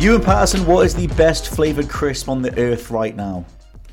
Ewan Patterson, what is the best flavored crisp on the earth right now?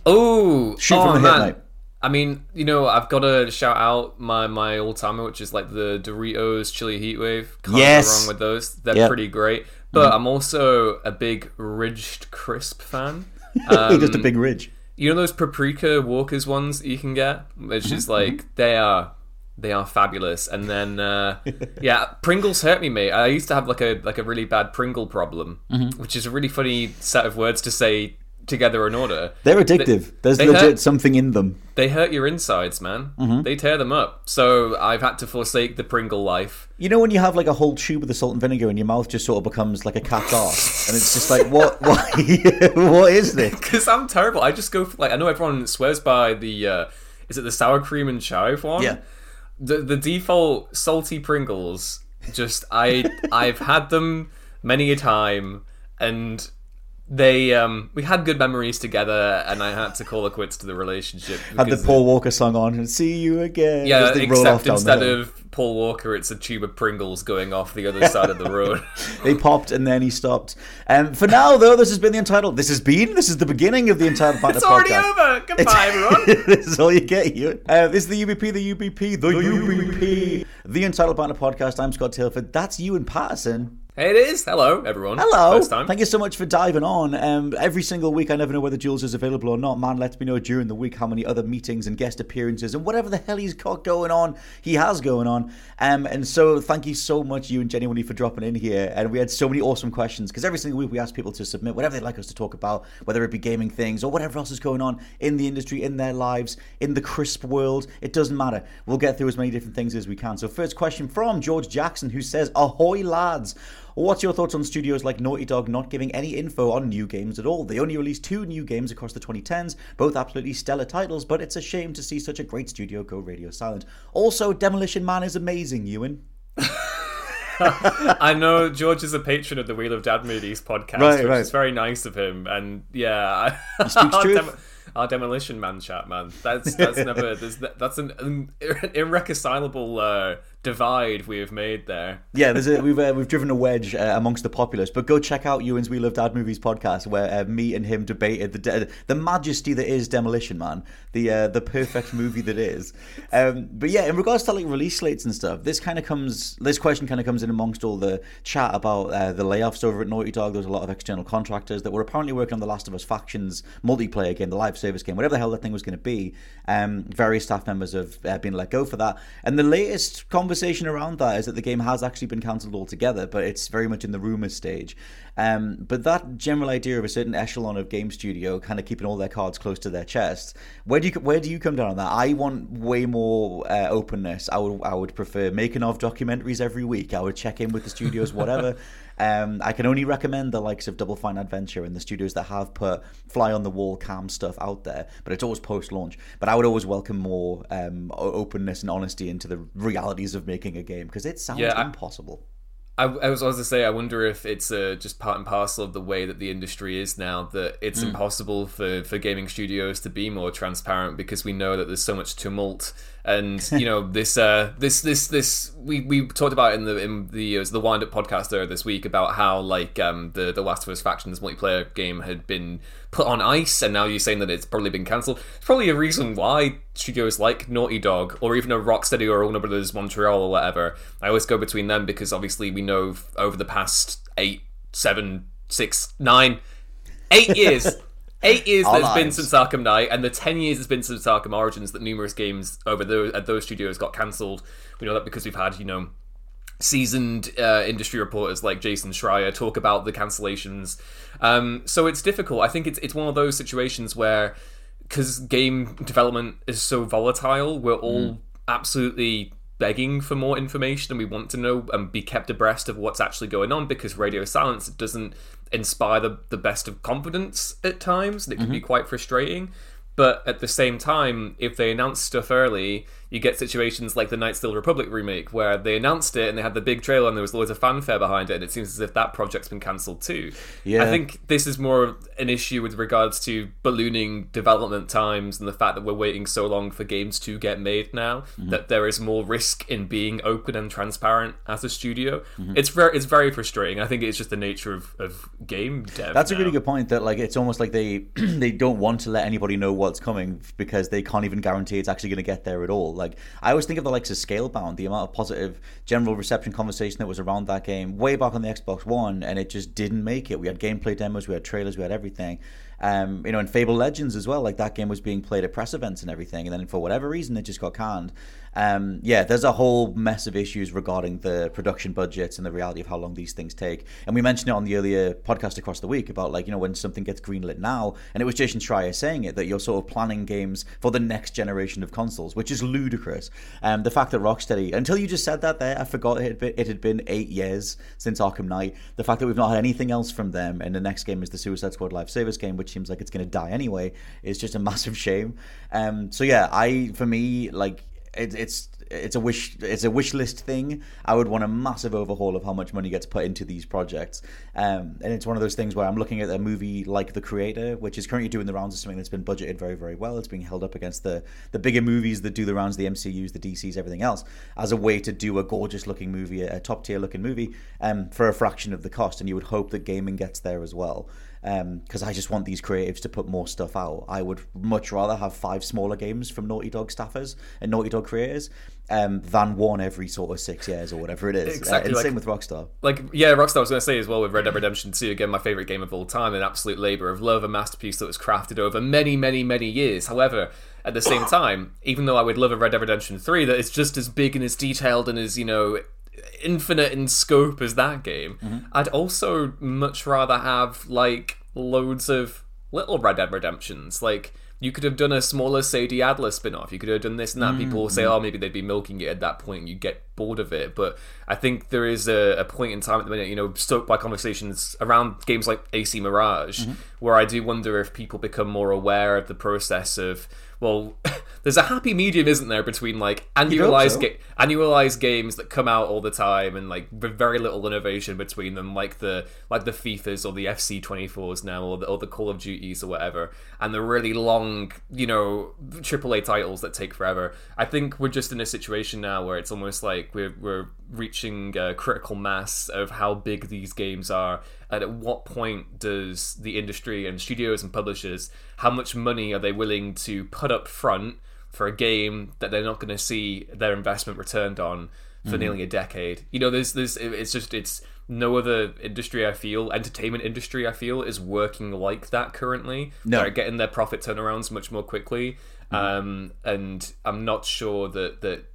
Oh, Shoot oh, from the hip, man. mate. I mean, you know, I've got to shout out my my old timer, which is like the Doritos Chili Heatwave. Can't Yes. go wrong with those. They're Yep. pretty great. But I'm also a big ridged crisp fan. Just a big ridge. You know those paprika Walkers ones that you can get, which Mm-hmm. is like they are they are fabulous. And then uh, yeah, Pringles hurt me, mate. I used to have like a like a really bad Pringle problem, Mm-hmm. which is a really funny set of words to say together in order. They're addictive. There's they legit hurt- something in them. They hurt your insides, man. Mm-hmm. They tear them up. So I've had to forsake the Pringle life. You know when you have like a whole tube of the salt and vinegar and your mouth just sort of becomes like a cat's arse, and it's just like, what, what, what is this? Because I'm terrible. I just go for, like, I know everyone swears by the, uh, is it the sour cream and chive one? Yeah. The, the default salty Pringles, just, I, I've had them many a time, and they, um, we had good memories together, and I had to call it quits to the relationship. Had the Paul Walker song on and see you again. Yeah, as they roll off except instead of Paul Walker, it's a tube of Pringles going off the other side of the road. They popped and then he stopped. Um, for now, though, this has been the Entitled. This has been. This is the beginning of the Entitled it's already podcast. over. Goodbye, everyone. this is all you get, you. Uh, this is the UBP, the UBP, the, UBP, the Entitled Banter podcast. I'm Scott Tilford. That's Ewan Patterson. Hey, it is. Hello, everyone. Hello. First time. Thank you so much for diving on. Um, every single week, I never know whether Jules is available or not. Man lets me know during the week how many other meetings and guest appearances and whatever the hell he's got going on, he has going on. Um, and so, thank you so much, Ewan Genuinely, for dropping in here. And we had so many awesome questions because every single week we ask people to submit whatever they'd like us to talk about, whether it be gaming things or whatever else is going on in the industry, in their lives, in the crisp world. It doesn't matter. We'll get through as many different things as we can. So, first question from George Jackson, who says, Ahoy, lads. What's your thoughts on studios like Naughty Dog not giving any info on new games at all? They only released two new games across the 2010s, both absolutely stellar titles, but it's a shame to see such a great studio go radio silent. Also, Demolition Man is amazing, Ewan. I know George is a patron of the We Love Dad Movies podcast, Right, which right. is very nice of him. And yeah, speaks our, truth. our demolition man chat, man. That's that's never there's, that's an, an irreconcilable uh, divide we have made there. Yeah, there's a, we've uh, we've driven a wedge uh, amongst the populace, but go check out Ewan's We Love Dad Movies podcast, where uh, me and him debated the de- the majesty that is Demolition Man, the uh, the perfect movie that is. Um, but yeah, in regards to like release slates and stuff, this kind of comes this question kind of comes in amongst all the chat about uh, the layoffs over at Naughty Dog. There was a lot of external contractors that were apparently working on the Last of Us factions multiplayer game, the live service game, whatever the hell that thing was going to be. Um, various staff members have uh, been let go for that, and the latest conversation around that is that the game has actually been cancelled altogether, but it's very much in the rumors stage. Um, but that general idea of a certain echelon of game studio kind of keeping all their cards close to their chest, where do you where do you come down on that? I want way more uh, openness. I would I would prefer making of documentaries every week. I would check in with the studios, whatever. Um, I can only recommend the likes of Double Fine Adventure and the studios that have put fly on the wall cam stuff out there, but it's always post launch. But I would always welcome more um, openness and honesty into the realities of making a game because it sounds Yeah, I- impossible. I, I was going to say, I wonder if it's uh, just part and parcel of the way that the industry is now, that it's impossible for, for gaming studios to be more transparent because we know that there's so much tumult and you know this uh, this this this we, we talked about in the in the the wind up podcast earlier this week about how like um, the the Last of Us factions multiplayer game had been put on ice, and now you're saying that it's probably been cancelled. It's probably a reason why studios like Naughty Dog or even a Rocksteady or Warner Brothers Montreal or whatever. I always go between them because obviously we know over the past eight, seven, six, nine, eight years. Eight years that it's been since Arkham Knight, and the ten years it's been since Arkham Origins that numerous games over those at those studios got cancelled. We know that because we've had you know seasoned uh, industry reporters like Jason Schreier talk about the cancellations. Um, so it's difficult. I think it's it's one of those situations where because game development is so volatile, we're all mm. absolutely begging for more information and we want to know and be kept abreast of what's actually going on because radio silence doesn't inspire the, the best of confidence at times and it can mm-hmm. be quite frustrating but at the same time if they announce stuff early you get situations like the Knights of the Republic remake, where they announced it and they had the big trailer and there was loads of fanfare behind it, and it seems as if that project's been cancelled too. Yeah. I think this is more an issue with regards to ballooning development times and the fact that we're waiting so long for games to get made now, mm-hmm. that there is more risk in being open and transparent as a studio. Mm-hmm. It's very it's very frustrating. I think it's just the nature of, of game dev. That's now. a really good point. That like it's almost like they they don't want to let anybody know what's coming because they can't even guarantee it's actually going to get there at all. Like I always think of the likes of Scalebound, the amount of positive general reception conversation that was around that game way back on the Xbox One, and it just didn't make it. We had gameplay demos, we had trailers, we had everything. Um, you know, in Fable Legends as well, like that game was being played at press events and everything, and then for whatever reason, it just got canned. Um, yeah, there's a whole mess of issues regarding the production budgets and the reality of how long these things take. And we mentioned it on the earlier podcast across the week about like you know when something gets greenlit now, and it was Jason Schreier saying it that you're sort of planning games for the next generation of consoles, which is ludicrous. Um, the fact that Rocksteady, until you just said that there, I forgot it had been, it had been eight years since Arkham Knight. The fact that we've not had anything else from them, and the next game is the Suicide Squad live service game, which seems like it's going to die anyway, is just a massive shame. Um, so yeah, I for me like it, it's it's a wish it's a wish list thing. I would want a massive overhaul of how much money gets put into these projects, um, and it's one of those things where I'm looking at a movie like The Creator, which is currently doing the rounds of something that's been budgeted very very well. It's being held up against the the bigger movies that do the rounds, the MCU's, the DC's, everything else, as a way to do a gorgeous looking movie, a top tier looking movie, um, for a fraction of the cost. And you would hope that gaming gets there as well because um, I just want these creatives to put more stuff out. I would much rather have five smaller games from Naughty Dog staffers and Naughty Dog creators um, than one every sort of six years or whatever it is. Uh, exactly. Uh, and like, same with Rockstar. Like, yeah, Rockstar I was going to say as well with Red Dead Redemption 2, again, my favourite game of all time, an absolute labour of love, a masterpiece that was crafted over many, many, many years. However, at the same time, even though I would love a Red Dead Redemption 3 that is just as big and as detailed and as, you know, infinite in scope as that game, mm-hmm. I'd also much rather have, like, loads of little Red Dead Redemptions. Like you could have done a smaller Sadie Adler spin-off. You could have done this and that. Mm-hmm. People say, oh, maybe they'd be milking it at that point and you get bored of it. But I think there is a, a, point in time at the minute, you know, stoked by conversations around games like AC Mirage, mm-hmm. where I do wonder if people become more aware of the process of well, there's a happy medium, isn't there, between like annualized so. ga- annualized games that come out all the time and like very little innovation between them, like the like the FIFAs or the FC 24s now, or the, or the Call of Duties or whatever, and the really long, you know, AAA titles that take forever. I think we're just in a situation now where it's almost like we're we're reaching a critical mass of how big these games are and at what point does the industry and studios and publishers how much money are they willing to put up front for a game that they're not going to see their investment returned on for mm-hmm. nearly a decade you know there's there's it's just it's no other industry I feel entertainment industry I feel is working like that currently no. they're getting their profit turnarounds much more quickly mm-hmm. um, and I'm not sure that that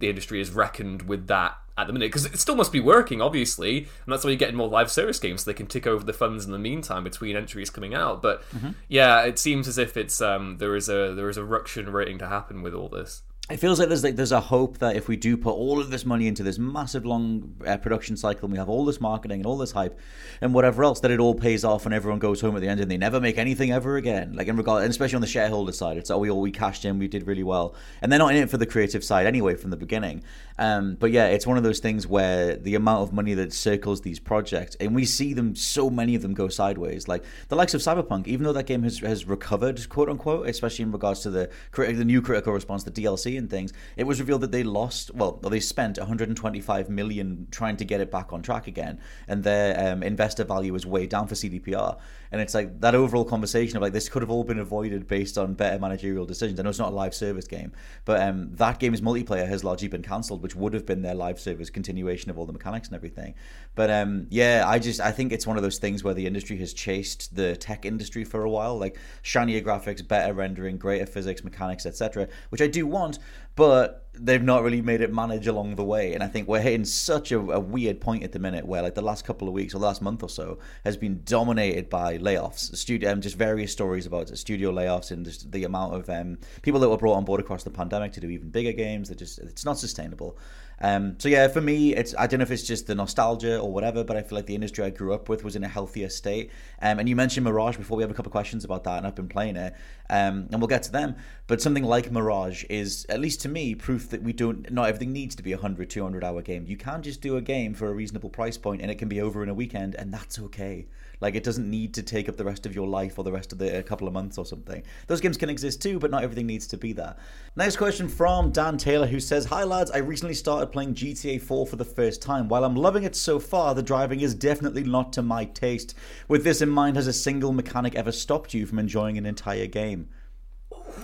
the industry is reckoned with that at the minute because it still must be working, obviously, and that's why you're getting more live service games so they can tick over the funds in the meantime between entries coming out. But mm-hmm. yeah, it seems as if it's um, there is a there is a ruction waiting to happen with all this it feels like there's like there's a hope that if we do put all of this money into this massive long uh, production cycle and we have all this marketing and all this hype and whatever else that it all pays off and everyone goes home at the end and they never make anything ever again. Like in regard and especially on the shareholder side it's oh we all we cashed in we did really well. And they're not in it for the creative side anyway from the beginning. Um, but yeah it's one of those things where the amount of money that circles these projects and we see them so many of them go sideways. Like the likes of cyberpunk even though that game has, has recovered quote unquote especially in regards to the the new critical response the DLC things, it was revealed that they lost, well, they spent 125 million trying to get it back on track again, and their um, investor value was way down for CDPR. And it's like that overall conversation of like this could have all been avoided based on better managerial decisions. I know it's not a live service game, but um, that game's multiplayer has largely been cancelled, which would have been their live service continuation of all the mechanics and everything. But um, yeah, I just I think it's one of those things where the industry has chased the tech industry for a while, like shinier graphics, better rendering, greater physics, mechanics, etc., which I do want, but they've not really made it manage along the way. And I think we're hitting such a, a, weird point at the minute where, like, the last couple of weeks or the last month or so has been dominated by layoffs. Studio, um, just various stories about studio layoffs and just the amount of um, people that were brought on board across the pandemic to do even bigger games. That just it's not sustainable. Um, so yeah, for me, it's I don't know if it's just the nostalgia or whatever, but I feel like the industry I grew up with was in a healthier state. Um, and you mentioned Mirage before. We have a couple of questions about that, and I've been playing it, um, and we'll get to them. But something like Mirage is, at least to me, proof that we don't. Not everything needs to be a 100, 200 hour game. You can just do a game for a reasonable price point, and it can be over in a weekend, and that's okay. Like it doesn't need to take up the rest of your life or the rest of the a couple of months or something. Those games can exist too, but not everything needs to be there. Next question from Dan Taylor, who says, "Hi lads, I recently started playing GTA 4 for the first time. While I'm loving it so far, the driving is definitely not to my taste. With this in mind, has a single mechanic ever stopped you from enjoying an entire game?"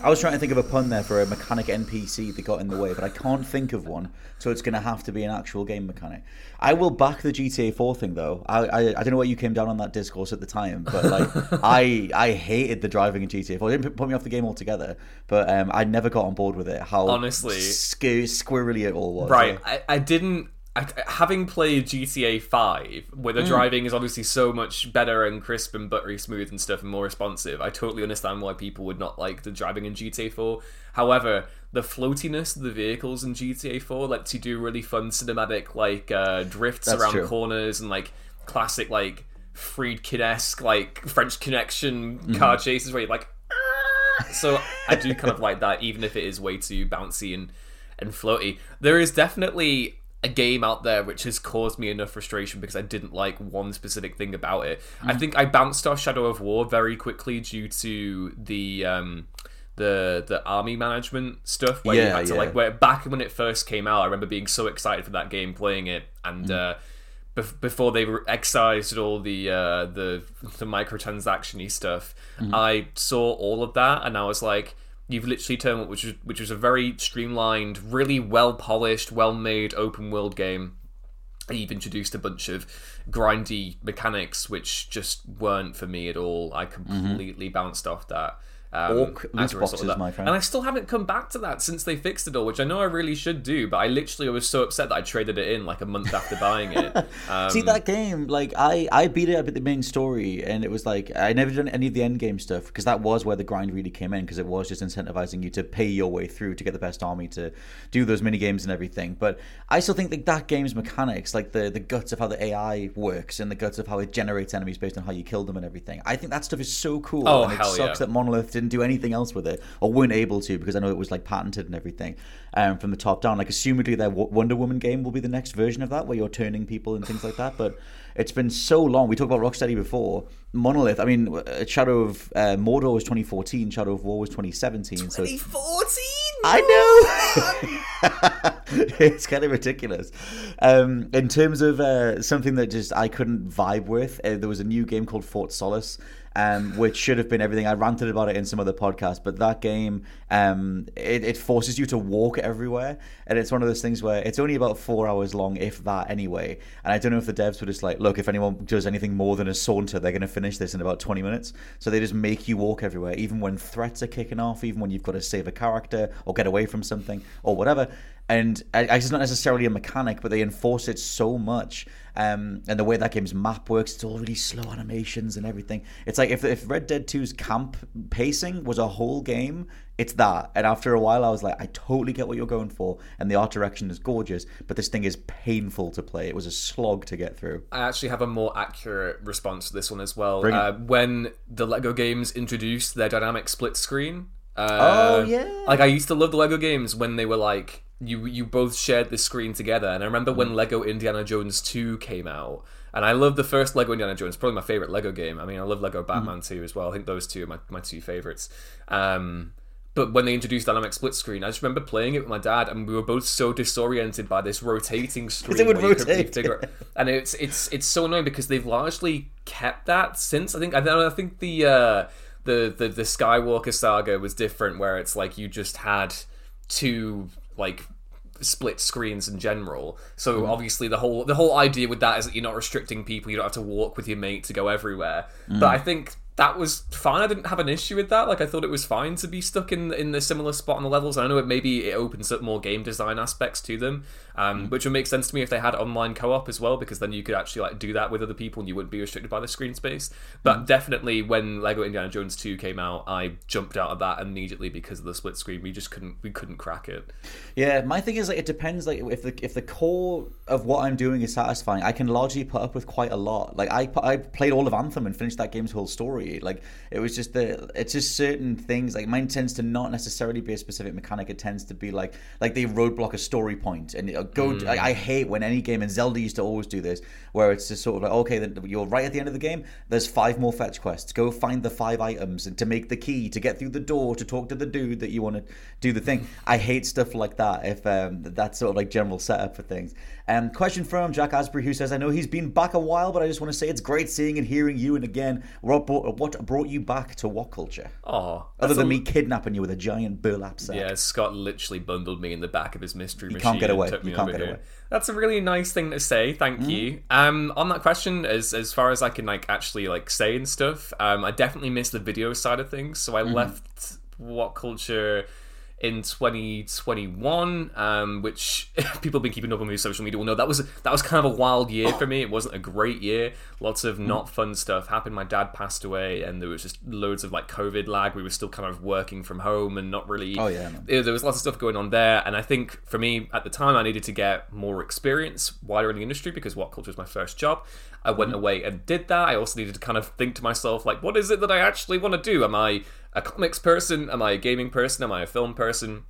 I was trying to think of a pun there for a mechanic NPC that got in the way, but I can't think of one, so it's going to have to be an actual game mechanic. I will back the GTA 4 thing though. I, I, I don't know what you came down on that discourse at the time, but like I I hated the driving in GTA 4. It didn't put me off the game altogether, but um, I never got on board with it. How honestly squ- squirrely it all was. Right, I, I didn't I, having played GTA 5, where the mm. driving is obviously so much better and crisp and buttery smooth and stuff and more responsive, I totally understand why people would not like the driving in GTA 4. However, the floatiness of the vehicles in GTA 4 lets you do really fun cinematic like uh, drifts That's around true. corners and like classic like Friedkin esque like French Connection mm. car chases where you're like. so I do kind of like that, even if it is way too bouncy and and floaty. There is definitely a game out there which has caused me enough frustration because I didn't like one specific thing about it. Mm. I think I bounced off Shadow of War very quickly due to the um, the the army management stuff where yeah, you had to yeah. like where back when it first came out, I remember being so excited for that game, playing it, and mm. uh, bef- before they excised all the uh, the the microtransactiony stuff, mm. I saw all of that, and I was like you've literally turned what which was which was a very streamlined, really well polished, well made open world game. You've introduced a bunch of grindy mechanics which just weren't for me at all. I mm-hmm. completely mm-hmm. bounced off that. Um, Orc loot boxes, my friend. And I still haven't come back to that since they fixed it all, which I know I really should do, but I literally was so upset that I traded it in like a month after buying it. Um, See that game, like I, I beat it up at the main story, and it was like I never done any of the end game stuff because that was where the grind really came in because it was just incentivizing you to pay your way through to get the best army to do those mini games and everything. But I still think that that game's mechanics, like the the guts of how the AI works and the guts of how it generates enemies based on how you kill them and everything. I think that stuff is so cool. Oh, and it hell sucks yeah. that Monolith didn't do anything else with it or weren't able to because I know it was like patented and everything um, from the top down. Like, assumedly, their Wonder Woman game will be the next version of that where you're turning people and things like that. But it's been so long. We talked about Rocksteady before. Monolith, I mean, uh, Shadow of uh, Mordor was 2014, Shadow of War was 2017. 2014? So I know! it's kind of ridiculous. Um, in terms of uh, something that just I couldn't vibe with, uh, there was a new game called Fort Solis um, which should have been everything. I ranted about it in some other podcast, but that game, um, it, it, forces you to walk everywhere, and it's one of those things where it's only about four hours long, if that, anyway. And I don't know if the devs were just like, look, if anyone does anything more than a saunter, they're going to finish this in about twenty minutes. So they just make you walk everywhere, even when threats are kicking off, even when you've got to save a character or get away from something or whatever. And it's not necessarily a mechanic, but they enforce it so much um, and the way that game's map works, it's all really slow animations and everything. It's like if, if Red Dead 2's camp pacing was a whole game, it's that. And after a while, I was like, I totally get what you're going for, and the art direction is gorgeous, but this thing is painful to play. It was a slog to get through. I actually have a more accurate response to this one as well. Uh, when the Lego games introduced their dynamic split screen. Uh, oh yeah. Like I used to love the Lego games when they were like you you both shared the screen together. And I remember when mm. Lego Indiana Jones 2 came out, and I love the first Lego Indiana Jones, probably my favorite Lego game. I mean, I love Lego mm. Batman mm. 2 as well. I think those two are my, my two favorites. Um, but when they introduced dynamic split screen, I just remember playing it with my dad, and we were both so disoriented by this rotating screen. it would rotate. it- and it's it's it's so annoying because they've largely kept that since. I think I, I think the uh, the the the Skywalker saga was different, where it's like you just had two like split screens in general. So Mm. obviously the whole the whole idea with that is that you're not restricting people. You don't have to walk with your mate to go everywhere. Mm. But I think that was fine. I didn't have an issue with that. Like I thought it was fine to be stuck in in the similar spot on the levels. I know it maybe it opens up more game design aspects to them, um, Mm. which would make sense to me if they had online co-op as well, because then you could actually like do that with other people and you wouldn't be restricted by the screen space. But Mm. definitely when Lego Indiana Jones 2 came out, I jumped out of that immediately because of the split screen. We just couldn't we couldn't crack it. Yeah, my thing is like it depends. Like if the if the core of what I'm doing is satisfying, I can largely put up with quite a lot. Like I I played all of Anthem and finished that game's whole story. Like it was just the it's just certain things. Like mine tends to not necessarily be a specific mechanic. It tends to be like like they roadblock a story point and go. I, I hate when any game and Zelda used to always do this, where it's just sort of like okay, then you're right at the end of the game. There's five more fetch quests. Go find the five items and to make the key to get through the door to talk to the dude that you want to do the thing. I hate stuff like that. If um, that's sort of like general setup for things. Um, question from Jack Asbury who says, "I know he's been back a while, but I just want to say it's great seeing and hearing you. And again, what brought, what brought you back to what culture? Oh, Other than me kidnapping you with a giant burlap sack. Yeah, Scott literally bundled me in the back of his mystery machine. can't get and away. Took me You can't get here. away. That's a really nice thing to say. Thank you. Um, on that question, as as far as I can like actually like say and stuff, um, I definitely missed the video side of things. So I Mm-hmm. left what culture in 2021 um which people have been keeping up on my social media. Will know that was that was kind of a wild year for me. It wasn't a great year. Lots of Mm. not fun stuff happened. My dad passed away and there was just loads of like covid lag. We were still kind of working from home and not really Oh, yeah, man. there was lots of stuff going on there. And i think for me at the time i needed to get more experience wider in the industry because what culture was my first job. I went Mm-hmm. away and did that. I also needed to kind of think to myself like what is it that i actually want to do? Am i a comics person am i a gaming person am i a film person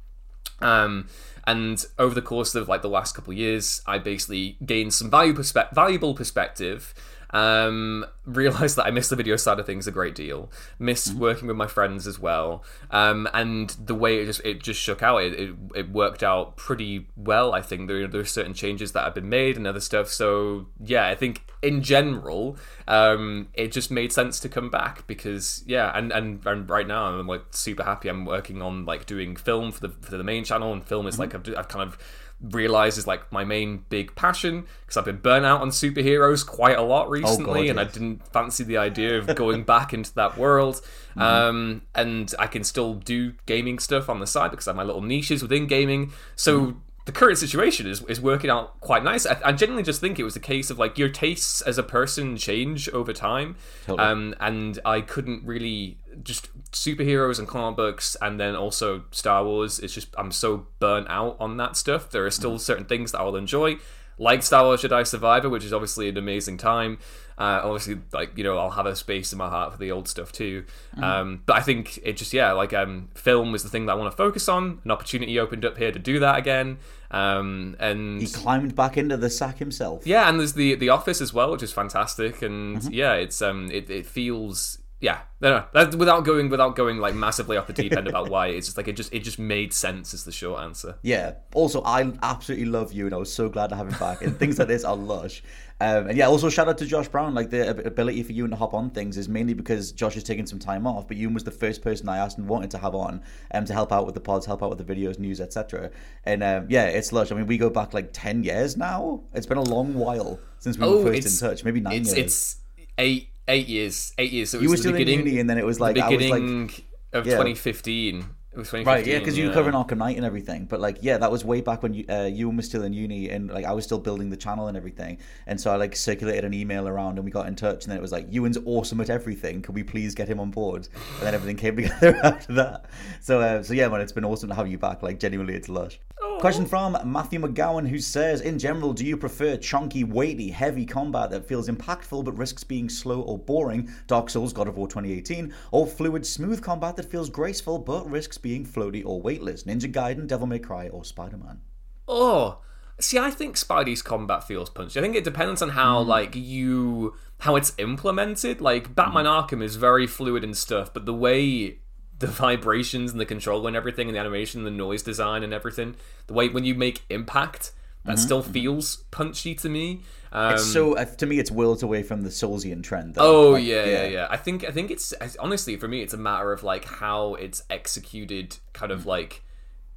um, and over the course of like the last couple of years, I basically gained some value perspe- valuable perspective. Um, realized that I missed the video side of things a great deal. Missed working with my friends as well. Um, and the way it just it just shook out, it, it, it worked out pretty well. I think there there are certain changes that have been made and other stuff. So yeah, I think in general, um, it just made sense to come back because yeah, and, and and right now I'm like super happy. I'm working on like doing film for the for the main channel, and film is like I've, I've kind of realized is like my main big passion because I've been burnt out on superheroes quite a lot recently, and I didn't fancy the idea of going back into that world. Um, and I can still do gaming stuff on the side because I have my little niches within gaming. So the current situation is, is working out quite nice. I, I genuinely just think it was a case of like your tastes as a person change over time, Totally. um, and I couldn't really just superheroes and comic books, and then also Star Wars. It's just I'm so burnt out on that stuff. There are still certain things that I will enjoy, like Star Wars Jedi Survivor, which is obviously an amazing time. Uh, obviously, like you know, I'll have a space in my heart for the old stuff too. Um, but I think it just yeah, like um, film was the thing that I want to focus on. An opportunity opened up here to do that again. Um, and He climbed back into the sack himself. yeah, and there's the the office as well, which is fantastic. And Mm-hmm. yeah, it's um, it, it feels yeah, no, no, that, without going without going like massively off the deep end about why it's just like it just it just made sense is the short answer. Yeah. Also, I absolutely love you, and I was so glad to have him back. And things like this are lush. Um, and yeah, also shout out to Josh Brown. Like the ability for Ewan to hop on things is mainly because Josh has taken some time off, but Ewan was the first person I asked and wanted to have on um, to help out with the pods, help out with the videos, news, etc. And um, yeah, it's lush. I mean, we go back like ten years now. It's been a long while since we were first in touch. Maybe nine it's, years. It's eight eight years, eight years. So it you were still in uni, and then it was like the I was like. beginning of yeah. 2015. It was 2015. Right, yeah, because you were covering Arkham Knight and everything. But like, yeah, that was way back when you, uh, Ewan was still in uni, and like I was still building the channel and everything. And so I like circulated an email around, and we got in touch. And then it was like, Ewan's awesome at everything. Can we please get him on board? And then everything came together after that. So, uh, so yeah, man, it's been awesome to have you back. Like, genuinely, it's lush. Question oh. from Matthew McGowan, who says, In general, do you prefer chunky, weighty, heavy combat that feels impactful but risks being slow or boring, Dark Souls, God of War 2018, or fluid, smooth combat that feels graceful but risks being floaty or weightless, Ninja Gaiden, Devil May Cry, or Spider Man? Oh, see, I think Spidey's combat feels punchy. I think it depends on how hmm. like you how it's implemented. Like Batman hmm. Arkham is very fluid and stuff, but the way the vibrations and the control and everything, and the animation, the noise design and everything. The way when you make impact, that still feels punchy to me. Um, It's so uh, to me, it's worlds away from the Soulsian trend. Though. Oh Like, yeah, yeah, yeah. I think I think it's honestly for me, it's a matter of like how it's executed, kind of like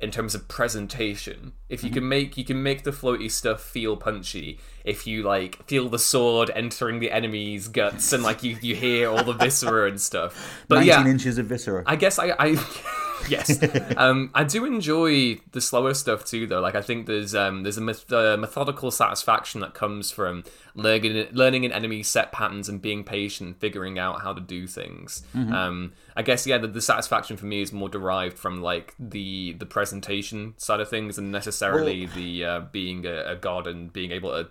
in terms of presentation. If Mm-hmm. you can make you can make the floaty stuff feel punchy. If you like feel the sword entering the enemy's guts and like you you hear all the viscera and stuff. But 19 yeah, inches of viscera. I guess I, I yes, um, I do enjoy the slower stuff too. Though, like I think there's um, there's a meth- uh, methodical satisfaction that comes from learning learning an enemy's set patterns and being patient, figuring out how to do things. Um, I guess yeah, the, the satisfaction for me is more derived from like the the presentation side of things, and necessarily the uh, being a, a god and being able to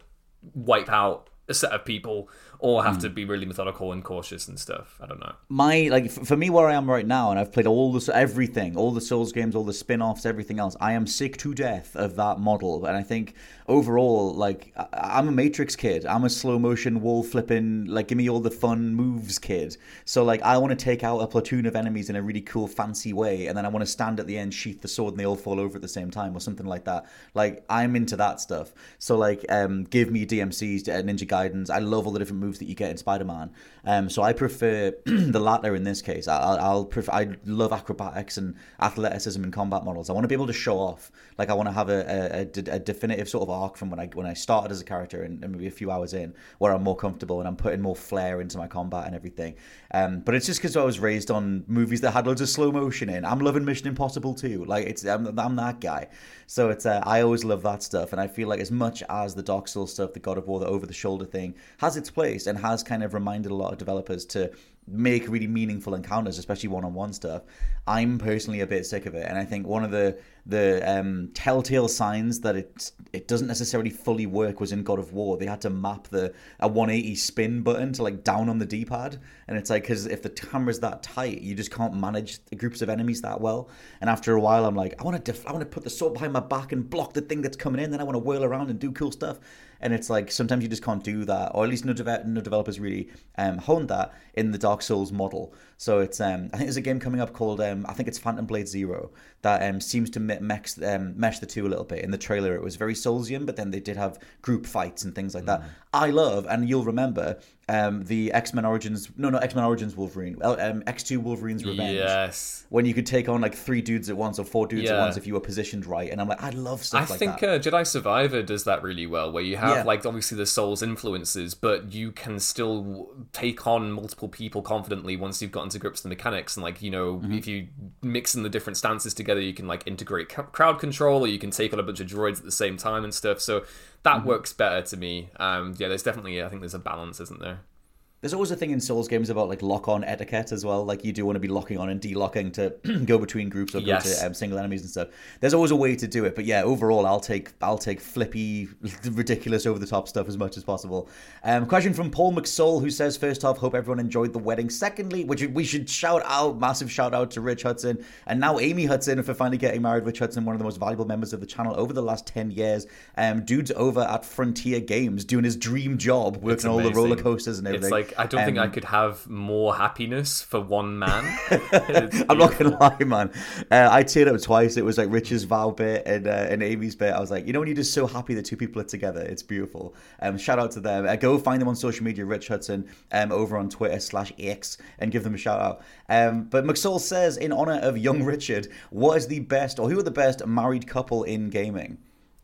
wipe out a set of people or have to be really methodical and cautious and stuff. I don't know. my like for me where I am right now, and I've played all this everything, all the Souls games, all the spin-offs, everything else. I am sick to death of that model, and I think overall, like I- I'm a Matrix kid. I'm a slow motion wall flipping, like give me all the fun moves kid. So like I want to take out a platoon of enemies in a really cool, fancy way, and then I want to stand at the end, sheath the sword, and they all fall over at the same time, or something like that. Like I'm into that stuff. So like, um, give me DMCs, uh, Ninja Gaiden. I love all the different moves that you get in Spider-Man. Um, so I prefer the latter in this case. I, I'll, prefer. I love acrobatics and athleticism in combat models. I want to be able to show off. Like I want to have a, a, a a definitive sort of arc from when I when I started as a character and, and maybe a few hours in, where I'm more comfortable and I'm putting more flair into my combat and everything. Um, but it's just because I was raised on movies that had loads of slow motion in. I'm loving Mission Impossible too. Like it's I'm, I'm that guy. So it's uh, I always love that stuff, and I feel like as much as the Dark Souls stuff, the God of War, the over the shoulder thing has its place and has kind of reminded a lot of developers to make really meaningful encounters, especially one-on-one stuff. I'm personally a bit sick of it, and I think one of the the um, telltale signs that it it doesn't necessarily fully work was in God of War. They had to map the a 180 spin button to like down on the D-pad, and it's like because if the camera's that tight, you just can't manage the groups of enemies that well. And after a while, I'm like, I want to def- I want to put the sword behind my back and block the thing that's coming in. Then I want to whirl around and do cool stuff. And it's like sometimes you just can't do that, or at least no, deve- no developers really um, honed that in the Dark Souls model. So it's um, I think there's a game coming up called um, I think it's Phantom Blade Zero that um, seems to me- mex, um, mesh the two a little bit. In the trailer, it was very Soulsian, but then they did have group fights and things like that. I love, and you'll remember um, the X Men Origins. No, no, X Men Origins Wolverine. Um, X Two Wolverine's Revenge. Yes. When you could take on like three dudes at once or four dudes at once if you were positioned right, and I'm like, I love stuff I like think uh, Jedi Survivor does that really well, where you have Yeah. like obviously the Souls influences, but you can still take on multiple people confidently once you've gotten to grips with the mechanics. And like you know, Mm-hmm. if you mix in the different stances together, you can like integrate crowd control, or you can take on a bunch of droids at the same time and stuff. So that Mm-hmm. works better to me. Um, yeah, there's definitely I think there's a balance, isn't there? There's always a thing in Souls games about like lock-on etiquette as well. Like you do want to be locking on and de-locking to go between groups or go Yes. to um, single enemies and stuff. There's always a way to do it, but yeah, overall, I'll take I'll take flippy, ridiculous, over-the-top stuff as much as possible. Um, question from Paul McSoul who says, first off, hope everyone enjoyed the wedding. Secondly, which we should shout out, massive shout out to Rich Hudson and now Amy Hudson for finally getting married. Rich Hudson, one of the most valuable members of the channel over the last ten years. Um, dude's over at Frontier Games doing his dream job, working all the roller coasters and everything. Like I don't think I Um, could have more happiness for one man. I'm not gonna lie, man. Uh, I teared up twice. It was like Rich's vow bit and uh, and Amy's bit. I was like, you know, when you're just so happy the two people are together, it's beautiful. Um, shout out to them. Uh, go find them on social media, Rich Hudson, um, over on Twitter slash X, and give them a shout out. Um, but McSoul says, in honor of young Richard, what is the best or who are the best married couple in gaming?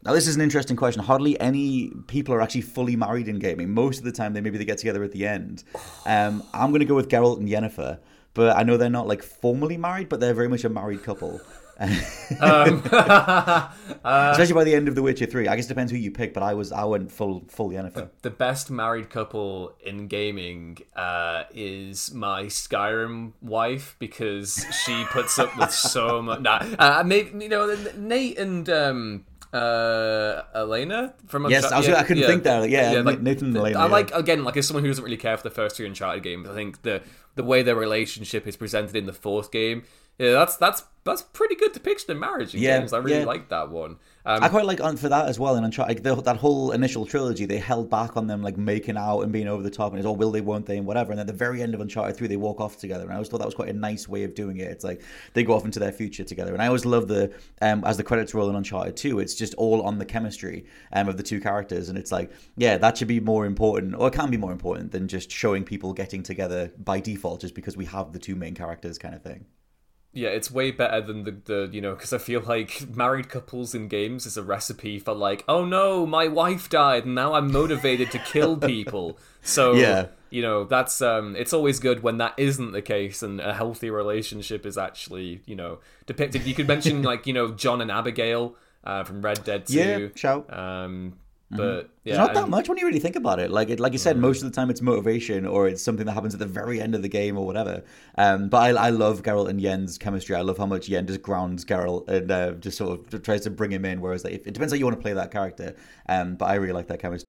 Now, this is an interesting question. Hardly any people are actually fully married in gaming. Most of the time, they maybe they get together at the end. Um, I'm going to go with Geralt and Yennefer, but I know they're not like formally married, but they're very much a married couple. um, Especially by the end of The Witcher Three. I guess it depends who you pick, but I was I went full full Yennefer. the best married couple in gaming uh, is my Skyrim wife because she puts up with so much. Nah, uh, maybe you know Nate and um, uh, Elena from Yes, I was- I couldn't think that. Yeah, Nathan and Elena, I yeah. like again like as someone who doesn't really care for the first two Uncharted games. I think the the way their relationship is presented in the fourth game. Yeah, that's that's that's pretty good depiction of marriage in Yeah, games. I really yeah. like that one. Um, I quite like for that as well. And Uncharted, the, that whole initial trilogy, they held back on them like making out and being over the top, and it's all will they, won't they, and whatever. And at the very end of Uncharted Three, they walk off together, and I always thought that was quite a nice way of doing it. It's like they go off into their future together, and I always love the um, as the credits roll in Uncharted Two, it's just all on the chemistry um, of the two characters, and it's like yeah, that should be more important, or it can be more important than just showing people getting together by default, just because we have the two main characters, kind of thing. Yeah, it's way better than the, the you know, because I feel like married couples in games is a recipe for like, oh no, my wife died and now I'm motivated to kill people. So, Yeah. you know, that's, um, it's always good when that isn't the case and a healthy relationship is actually, you know, depicted. You could mention like, you know, John and Abigail uh, from Red Dead 2. Yeah, shout. Um, but yeah, It's not that much when you really think about it. Like it, like you said, most of the time it's motivation or it's something that happens at the very end of the game or whatever. Um, but I, I love Geralt and Yen's chemistry. I love how much Yen just grounds Geralt and uh, just sort of tries to bring him in. Whereas like, it depends how you want to play that character. Um, but I really like that chemistry.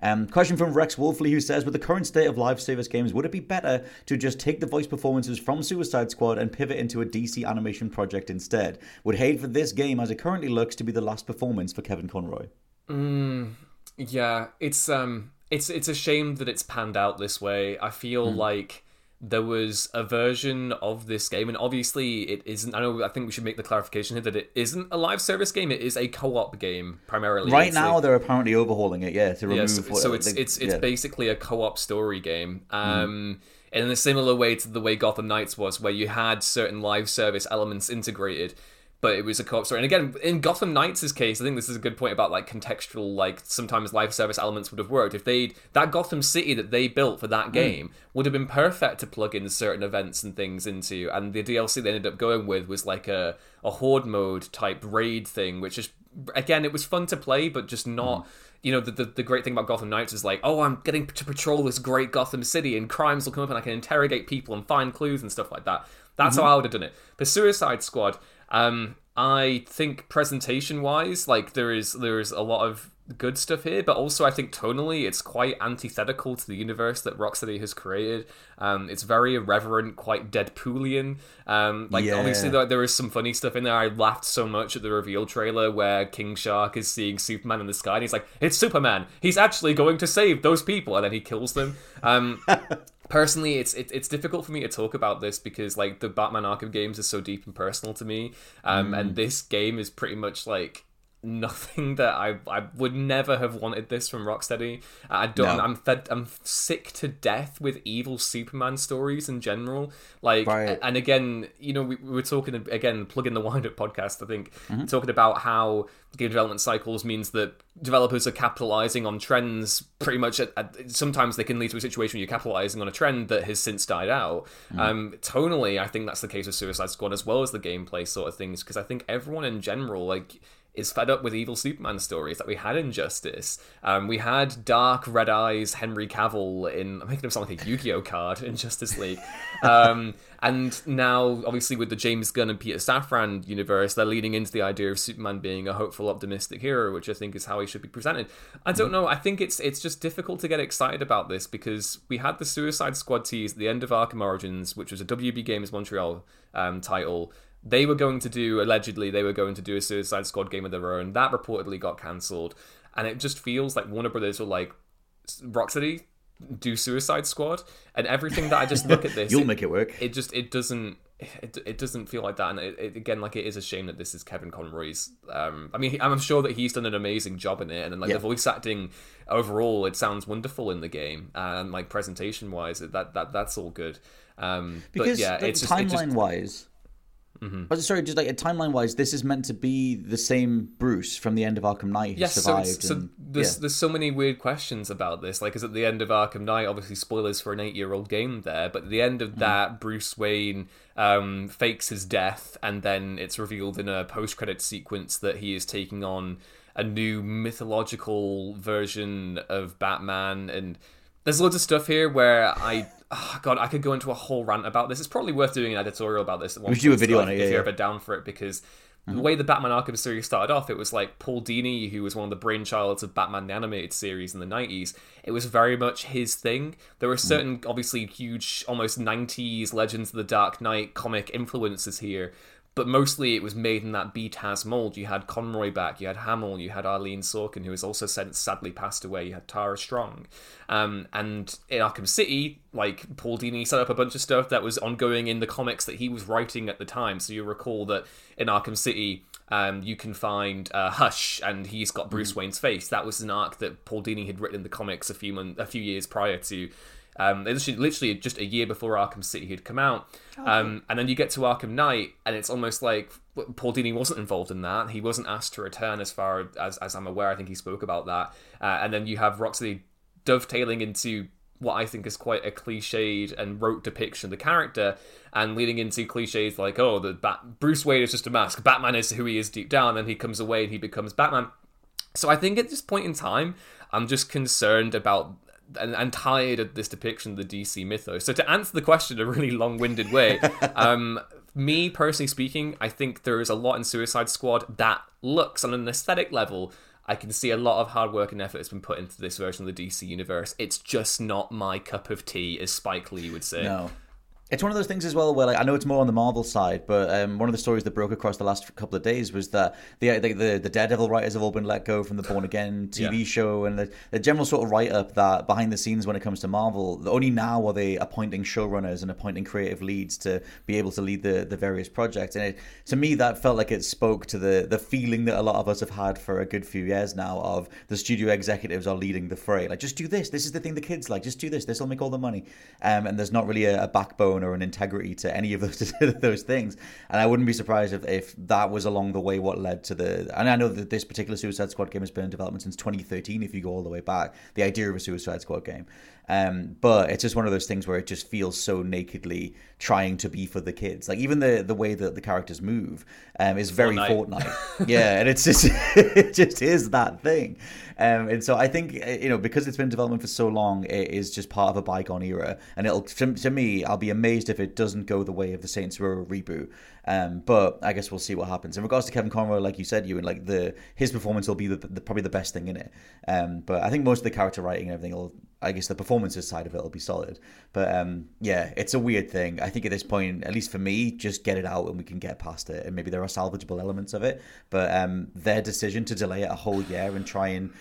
Um, question from Rex Wolfley who says, with the current state of live service games, would it be better to just take the voice performances from Suicide Squad and pivot into a DC animation project instead? Would hate for this game, as it currently looks, to be the last performance for Kevin Conroy. Yeah, it's um it's it's a shame that it's panned out this way. I feel Hmm. like there was a version of this game and obviously it isn't I know I think we should make the clarification here that it isn't a live service game, it is a co-op game primarily. Right It's now, a- they're apparently overhauling it, yeah, to remove. yeah, so, what- so it's they- it's it's yeah. basically a co-op story game. Um in a similar way to the way Gotham Knights was, where you had certain live service elements integrated, but it was a co-op story. And again, in Gotham Knights' case, I think this is a good point about like contextual, like sometimes live service elements would have worked if they that Gotham City that they built for Hmm. that game would have been perfect to plug in certain events and things into. And the DLC they ended up going with was like a a horde mode type raid thing, which is again it was fun to play, but just not. You know, the, the, the great thing about Gotham Knights is like, oh, I'm getting to patrol this great Gotham City, and crimes will come up, and I can interrogate people and find clues and stuff like that. That's how I would have done it. The Suicide Squad, um, I think presentation wise, like there is there is a lot of good stuff here, but also I think tonally it's quite antithetical to the universe that Rocksteady has created. Um, it's very irreverent, quite Deadpoolian. Um, like Yeah. obviously there, there is some funny stuff in there. I laughed so much at the reveal trailer where King Shark is seeing Superman in the sky and he's like, "It's Superman. He's actually going to save those people," and then he kills them. Um, personally it's it, it's difficult for me to talk about this because like the batman arkham games are so deep and personal to me. Um and this game is pretty much like nothing that I I would never have wanted this from Rocksteady. I don't. No. I'm fed. I'm sick to death with evil Superman stories in general. Like, Right. and again, you know, we, we were talking again, plugging the wind up podcast. I think talking about how game development cycles means that developers are capitalizing on trends. Pretty much, at, at, sometimes they can lead to a situation where you're capitalizing on a trend that has since died out. Um, tonally, I think that's the case with Suicide Squad as well as the gameplay sort of things because I think everyone in general like is fed up with evil Superman stories that we had in Justice. Um, we had Dark Red Eyes Henry Cavill in I'm making him sound like a Yu-Gi-Oh card in Justice League. Um, and now, obviously, with the James Gunn and Peter Safran universe, they're leading into the idea of Superman being a hopeful, optimistic hero, which I think is how he should be presented. I don't know. I think it's it's just difficult to get excited about this because we had the Suicide Squad tease at the end of Arkham Origins, which was a WB Games Montreal um, title they were going to do allegedly they were going to do a Suicide Squad game of their own. That reportedly got cancelled, and it just feels like Warner Brothers were like, Rocksteady, do Suicide Squad, and everything that I just look at this, You'll it, make it work. it just it doesn't. It, it doesn't feel like that, and it, it, again, like it is a shame that this is Kevin Conroy's. Um, I mean, I'm sure that he's done an amazing job in it, and like Yeah. the voice acting overall, it sounds wonderful in the game, and like presentation wise, that that that's all good. Um, Because but yeah, like, it's just, it timeline just, Mm-hmm. wise. Oh, sorry, just like timeline wise, this is meant to be the same Bruce from the end of Arkham Knight Yes, survived. so and- there's yeah. there's so many weird questions about this. Like, is at the end of Arkham Knight, obviously spoilers for an eight year old game there, but at the end of that, Bruce Wayne um, fakes his death, and then it's revealed in a post credit sequence that he is taking on a new mythological version of Batman, and there's loads of stuff here where I. Oh God, I could go into a whole rant about this. It's probably worth doing an editorial about this. At one We should do a video so on it, if yeah, you're yeah. ever down for it, because the mm-hmm. way the Batman Arkham series started off, it was like Paul Dini, who was one of the brainchilds of Batman the Animated Series in the 90s. It was very much his thing. There were mm-hmm. certain, obviously, huge, almost 90s Legends of the Dark Knight comic influences here. But mostly it was made in that BTAS mold. You had Conroy back, you had Hamill, you had Arlene Sorkin, who has also since sadly passed away. You had Tara Strong. Um, and in Arkham City, like Paul Dini set up a bunch of stuff that was ongoing in the comics that he was writing at the time. So you recall that in Arkham City, um, you can find uh, Hush, and he's got Bruce Wayne's face. That was an arc that Paul Dini had written in the comics a few mon- a few years prior to. Um, literally, literally just a year before Arkham City had come out, um, and then you get to Arkham Knight, and it's almost like Paul Dini wasn't involved in that. He wasn't asked to return, as far as as I'm aware. I think he spoke about that, uh, and then you have Rocksteady dovetailing into what I think is quite a cliched and rote depiction of the character, and leading into cliches like, oh, the Bat- Bruce Wayne is just a mask, Batman is who he is deep down, and he comes away and he becomes Batman. So I think at this point in time, I'm just concerned about and, and tired of this depiction of the DC mythos. So to answer the question in a really long-winded way, um, me personally speaking, I think there is a lot in Suicide Squad that looks on an aesthetic level. I can see a lot of hard work and effort has been put into this version of the DC universe. It's just not my cup of tea, as Spike Lee would say. No. It's one of those things as well where like, I know it's more on the Marvel side, but um, one of the stories that broke across the last couple of days was that the the, the, the Daredevil writers have all been let go from the Born Again TV Yeah. show, and the, the general sort of write up that behind the scenes when it comes to Marvel, only now are they appointing showrunners and appointing creative leads to be able to lead the, the various projects. And it, to me, that felt like it spoke to the the feeling that a lot of us have had for a good few years now of the studio executives are leading the fray. Like, just do this. This is the thing the kids like. Just do this. This will make all the money. Um, and there's not really a, a backbone or an integrity to any of those those things. And I wouldn't be surprised if, if that was along the way what led to the. And I know that this particular Suicide Squad game has been in development since 2013. If you go all the way back, the idea of a Suicide Squad game. Um, but it's just one of those things where it just feels so nakedly trying to be for the kids. Like even the the way that the characters move um, is very Fortnite. Fortnite. yeah, and it's just it just is that thing. Um, and so I think uh, you know because it's been in development for so long, it is just part of a bygone era. And it'll to, to me, I'll be amazed if it doesn't go the way of the Saints Row reboot. Um, but I guess we'll see what happens. In regards to Kevin Conroy, like you said, you and like the his performance will be the, the, probably the best thing in it. Um, but I think most of the character writing and everything will. I guess the performances side of it will be solid. But um, yeah, it's a weird thing. I think at this point, at least for me, just get it out and we can get past it. And maybe there are salvageable elements of it. But um, their decision to delay it a whole year and try and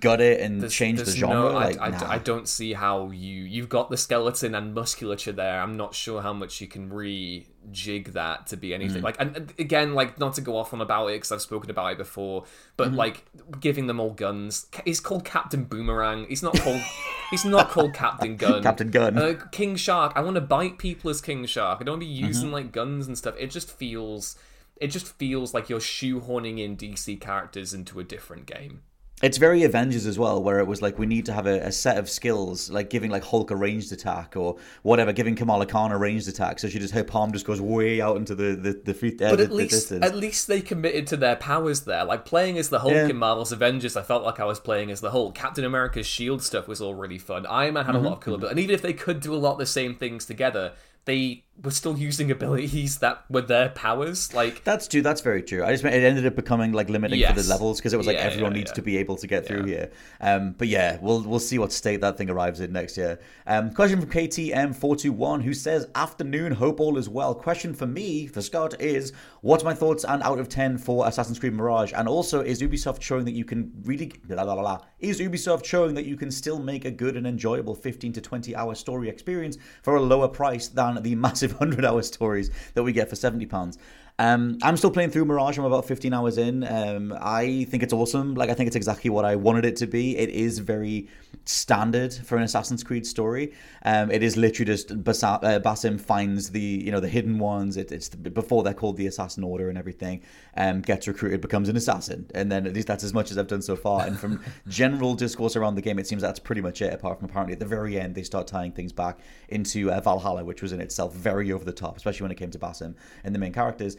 gut it and There's- change the genre, no- like I, I- nah. I don't see how you you've got the skeleton and musculature there. I'm not sure how much you can rejig that to be anything Mm. like. And again, like not to go off on about it because I've spoken about it before, but Mm-hmm. like giving them all guns. He's called Captain Boomerang. He's not called. he's not called Captain Gun. Captain Gun. Uh, King Shark. I want to bite people as King Shark. I don't want to be Mm-hmm. using like guns and stuff. It just feels. It just feels like you're shoehorning in DC characters into a different game. It's very Avengers as well, where it was like we need to have a, a set of skills, like giving like Hulk a ranged attack or whatever, giving Kamala Khan a ranged attack, so she just her palm just goes way out into the the the, free, uh, But the, at the least, distance. at least they committed to their powers there. Like playing as the Hulk Yeah. in Marvel's Avengers, I felt like I was playing as the Hulk. Captain America's Shield stuff was all really fun. Iron Man had a lot of Mm-hmm. cool and even if they could do a lot of the same things together, they were still using abilities that were their powers. Like That's true. That's very true. I just meant it ended up becoming like limiting for the levels because it was like Yeah, everyone yeah, needs yeah. to be able to get through here. Um, but yeah, we'll we'll see what state that thing arrives in next year. Um, question from KTM four two one who says, "Afternoon, hope all is well." Question for me for Scott is, "What's my thoughts and out of ten for Assassin's Creed Mirage?" And also, is Ubisoft showing that you can really la la la la? Is Ubisoft showing that you can still make a good and enjoyable fifteen to twenty hour story experience for a lower price than the massive hundred hour stories that we get for seventy pounds? Um, I'm still playing through Mirage. I'm about 15 hours in. Um, I think it's awesome. Like I think it's exactly what I wanted it to be. It is very standard for an Assassin's Creed story. Um, it is literally just uh, Basim finds the you know the hidden ones. It, it's the, before they're called the Assassin Order and everything. Um, gets recruited, becomes an assassin, and then at least that's as much as I've done so far. And from general discourse around the game, it seems that's pretty much it. Apart from apparently at the very end, they start tying things back into uh, Valhalla, which was in itself very over the top, especially when it came to Basim and the main characters.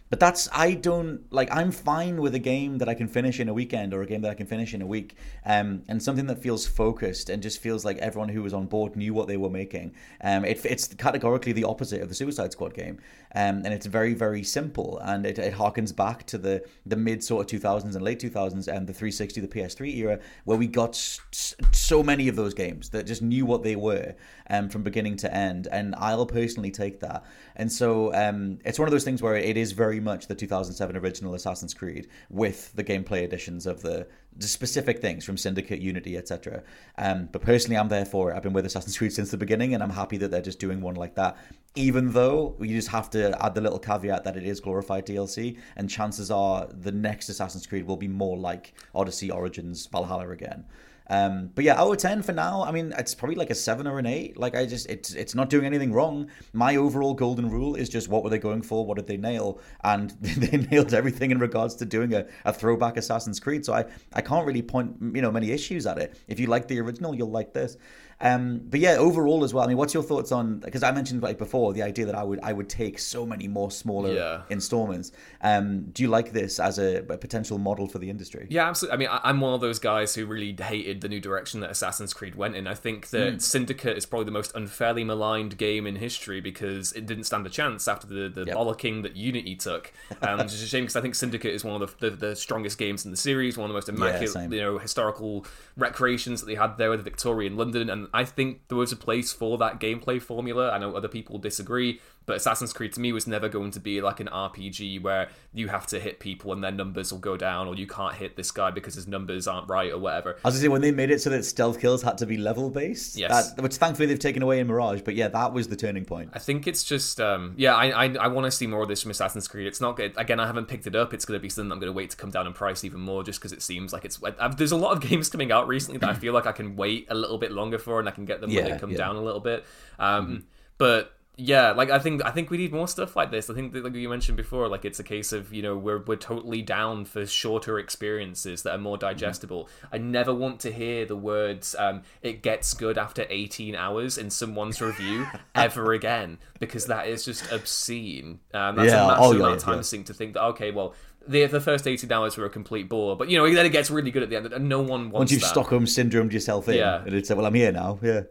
But that's I don't like. I'm fine with a game that I can finish in a weekend or a game that I can finish in a week, um, and something that feels focused and just feels like everyone who was on board knew what they were making. Um, it, it's categorically the opposite of the Suicide Squad game, um, and it's very very simple and it, it harkens back to the the mid sort of 2000s and late 2000s and the 360 the PS3 era where we got so many of those games that just knew what they were um, from beginning to end, and I'll personally take that. And so um, it's one of those things where it is very much the 2007 original Assassin's Creed with the gameplay additions of the, the specific things from Syndicate, Unity, etc. Um, but personally, I'm there for it. I've been with Assassin's Creed since the beginning, and I'm happy that they're just doing one like that. Even though you just have to add the little caveat that it is glorified DLC, and chances are the next Assassin's Creed will be more like Odyssey, Origins, Valhalla again. Um, but yeah, out of ten for now. I mean, it's probably like a seven or an eight. Like I just, it's it's not doing anything wrong. My overall golden rule is just what were they going for? What did they nail? And they nailed everything in regards to doing a, a throwback Assassin's Creed. So I I can't really point you know many issues at it. If you like the original, you'll like this. Um, but yeah, overall as well. I mean, what's your thoughts on? Because I mentioned like before the idea that I would I would take so many more smaller Yeah. installments. Um, do you like this as a, a potential model for the industry? Yeah, absolutely. I mean, I- I'm one of those guys who really hated the new direction that Assassin's Creed went in. I think that Hmm. Syndicate is probably the most unfairly maligned game in history because it didn't stand a chance after the, the Yep. bollocking that Unity took. Um, which is a shame because I think Syndicate is one of the, the, the strongest games in the series, one of the most immaculate, same. you know, historical recreations that they had there with the Victorian London. And I think there was a place for that gameplay formula. I know other people disagree. But Assassin's Creed to me was never going to be like an RPG where you have to hit people and their numbers will go down, or you can't hit this guy because his numbers aren't right, or whatever. I was gonna say when they made it so that stealth kills had to be level based. Yes. that, which thankfully they've taken away in Mirage. But yeah, that was the turning point. I think it's just, um, yeah, I I, I want to see more of this from Assassin's Creed. It's not good. Again, I haven't picked it up. It's going to be something I'm going to wait to come down in price even more, just because it seems like it's. I've, there's a lot of games coming out recently that I feel like I can wait a little bit longer for, and I can get them when they come yeah. down a little bit. Um, But yeah, like I think I think we need more stuff like this. I think that, like you mentioned before, like it's a case of you know we're we're totally down for shorter experiences that are more digestible. I never want to hear the words um, "it gets good after 18 hours" in someone's review ever again because that is just obscene. Um, that's Yeah, a massive oh, yeah, amount of time yeah. sink to think that okay, well. The, the first 18 hours were a complete bore, but you know, then it gets really good at the end, and no one wants Once you've that. Stockholm syndromed yourself in, Yeah. and it's like, well, I'm here now. Yeah.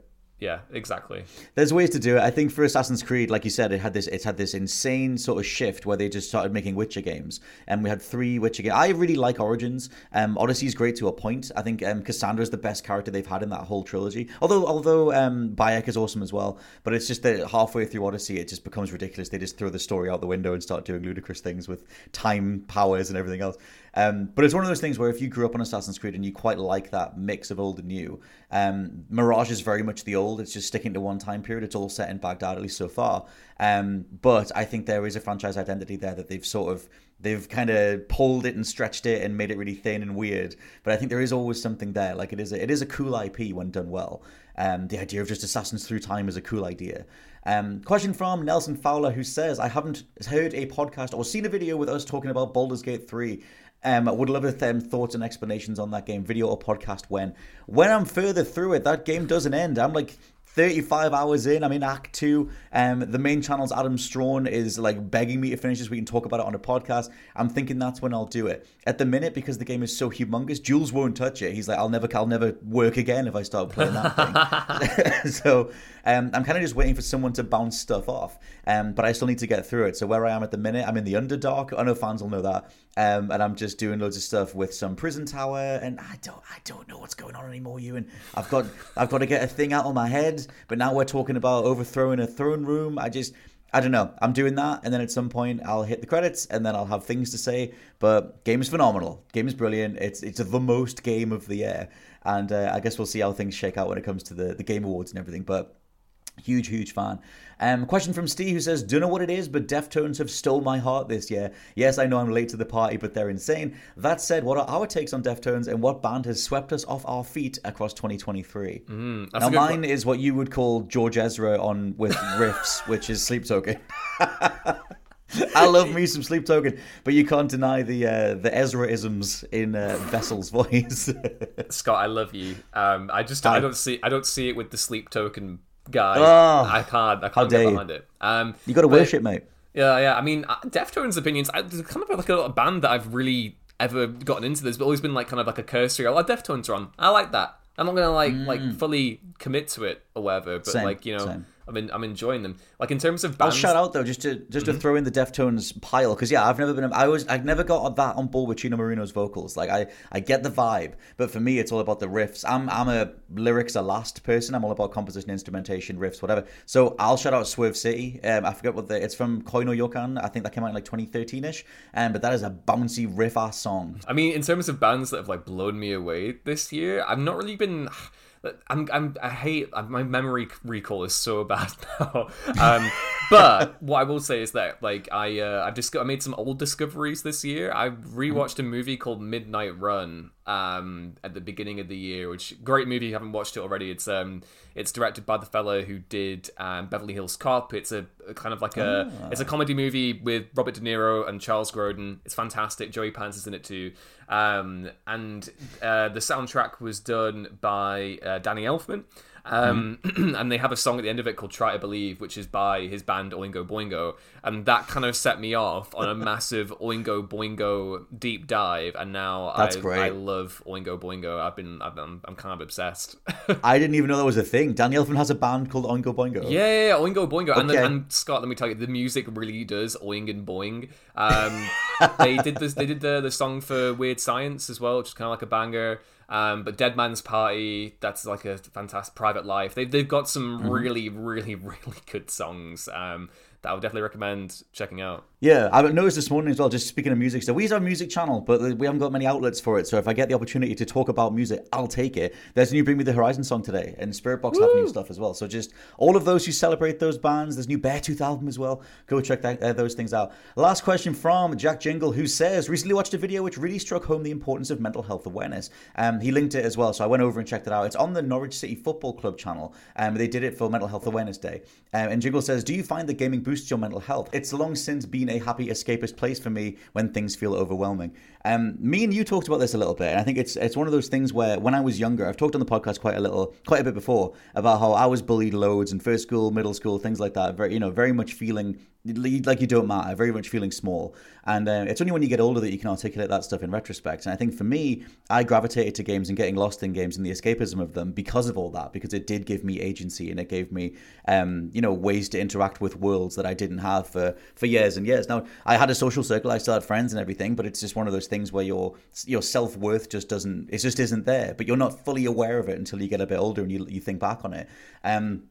Yeah, exactly. There's ways to do it. I think for Assassin's Creed, like you said, it had this it's had this insane sort of shift where they just started making Witcher games, and we had three Witcher games. I really like Origins. Um, Odyssey is great to a point. I think um, Cassandra is the best character they've had in that whole trilogy. Although although um, Bayek is awesome as well, but it's just that halfway through Odyssey, it just becomes ridiculous. They just throw the story out the window and start doing ludicrous things with time powers and everything else. Um, but it's one of those things where if you grew up on Assassin's Creed and you quite like that mix of old and new, um, Mirage is very much the old. It's just sticking to one time period. It's all set in Baghdad, at least so far. Um, but I think there is a franchise identity there that they've sort of they've kind of pulled it and stretched it and made it really thin and weird. But I think there is always something there. Like it is a, it is a cool IP when done well. Um, the idea of just assassins through time is a cool idea. Um, question from Nelson Fowler who says, I haven't heard a podcast or seen a video with us talking about Baldur's Gate 3. Um, I would love if them thoughts and explanations on that game, video or podcast. When when I'm further through it, that game doesn't end. I'm like 35 hours in. I'm in Act Two. Um, the main channel's Adam Strawn is like begging me to finish this. We can talk about it on a podcast. I'm thinking that's when I'll do it. At the minute, because the game is so humongous, Jules won't touch it. He's like, I'll never, I'll never work again if I start playing that thing. so um, I'm kind of just waiting for someone to bounce stuff off. Um, but I still need to get through it. So where I am at the minute, I'm in the Underdark. I know fans will know that. Um, and I'm just doing loads of stuff with some prison tower, and I don't, I don't know what's going on anymore, Ewan. I've got, I've got to get a thing out of my head. But now we're talking about overthrowing a throne room. I just, I don't know. I'm doing that, and then at some point I'll hit the credits, and then I'll have things to say. But game is phenomenal. Game is brilliant. It's it's the most game of the year, and uh, I guess we'll see how things shake out when it comes to the the game awards and everything. But Huge, huge fan. Um, question from Steve who says, Don't know what it is, but Deftones have stole my heart this year. Yes, I know I'm late to the party, but they're insane. That said, what are our takes on Deftones and what band has swept us off our feet across 2023? Mm, now, mine is what you would call George Ezra on with riffs, which is Sleep Token. I love me some Sleep Token, but you can't deny the uh, the Ezra-isms in uh, Vessel's voice. Scott, I love you. Um, I just I- I don't see I don't see it with the Sleep Token guy. Oh, I can't I can't get you. behind it. Um, you got to worship, mate. Yeah, yeah. I mean, uh, Deftones' opinions. I, there's kind of like a band that I've really ever gotten into. There's always been like kind of like a cursory. Oh, Deftones are on. I like that. I'm not gonna like like fully commit to it or whatever. But Mm. Same, like you know, same. I'm in, I'm enjoying them. Like in terms of I'll shout out though, just to just to throw in the Deftones pile, because yeah, I've never been. I was I've never got that on board with Chino Moreno's vocals. Like I I get the vibe, but for me, it's all about the riffs. I'm I'm a lyrics are last person. I'm all about composition, instrumentation, riffs, whatever. So I'll shout out Swerve City. Um, I forget what the it's from Koino Yokan. I think that came out in like 2013 ish. Um, but that is a bouncy riff ass song. I mean, in terms of bands that have like blown me away this year, I've not really been. I'm, I'm I hate my memory recall is so bad now. Um, but what I will say is that like I uh, I've just I made some old discoveries this year. I rewatched a movie called Midnight Run um, at the beginning of the year, which great movie. If you haven't watched it already, it's um it's directed by the fellow who did um, Beverly Hills Cop. It's a, a kind of like a it's a comedy movie with Robert De Niro and Charles Grodin. It's fantastic. Joey Pants is in it too. Um, and uh, the soundtrack was done by uh, Danny Elfman. Um, and they have a song at the end of it called "Try to Believe," which is by his band Oingo Boingo, and that kind of set me off on a massive Oingo Boingo deep dive. And now That's I, great. I love Oingo Boingo. I've been, I've been I'm kind of obsessed. I didn't even know that was a thing. Danny Elfman has a band called Oingo Boingo. Yeah, yeah, yeah, Oingo Boingo. And, the, and Scott, let me tell you, the music really does oing and boing. Um, they did this. They did the the song for Weird Science as well, which is kind of like a banger. Um, but Dead Man's Party, that's like a fantastic private life. They've they've got some Mm-hmm. really, really, really good songs. Um, that I would definitely recommend checking out. Yeah, I noticed this morning as well, just speaking of music So, We use our music channel, but we haven't got many outlets for it. So if I get the opportunity to talk about music, I'll take it. There's a new Bring Me the Horizon song today, and Spiritbox have new stuff as well. So just all of those who celebrate those bands, there's new Beartooth album as well. Go check that, uh, those things out. Last question from Jack Jingle, who says, recently watched a video which really struck home the importance of mental health awareness. Um, he linked it as well, so I went over and checked it out. It's on the Norwich City Football Club channel. Um, they did it for Mental Health Awareness Day. Um, and Jingle says, do you find that gaming boosts your mental health? It's long since been a happy escapist place for me when things feel overwhelming. Um, me and you talked about this a little bit, and I think it's it's one of those things where when I was younger, I've talked on the podcast quite a little, quite a bit before about how I was bullied loads in first school, middle school, things like that. Very, you know, very much feeling like you don't matter, very much feeling small. And uh, it's only when you get older that you can articulate that stuff in retrospect. And I think for me, I gravitated to games and getting lost in games and the escapism of them because of all that, because it did give me agency and it gave me, um, you know, ways to interact with worlds that I didn't have for, for years and years. Now, I had a social circle, I still had friends and everything, but it's just one of those things where your your self worth just doesn't, it just isn't there. But you're not fully aware of it until you get a bit older and you, you think back on it. Um,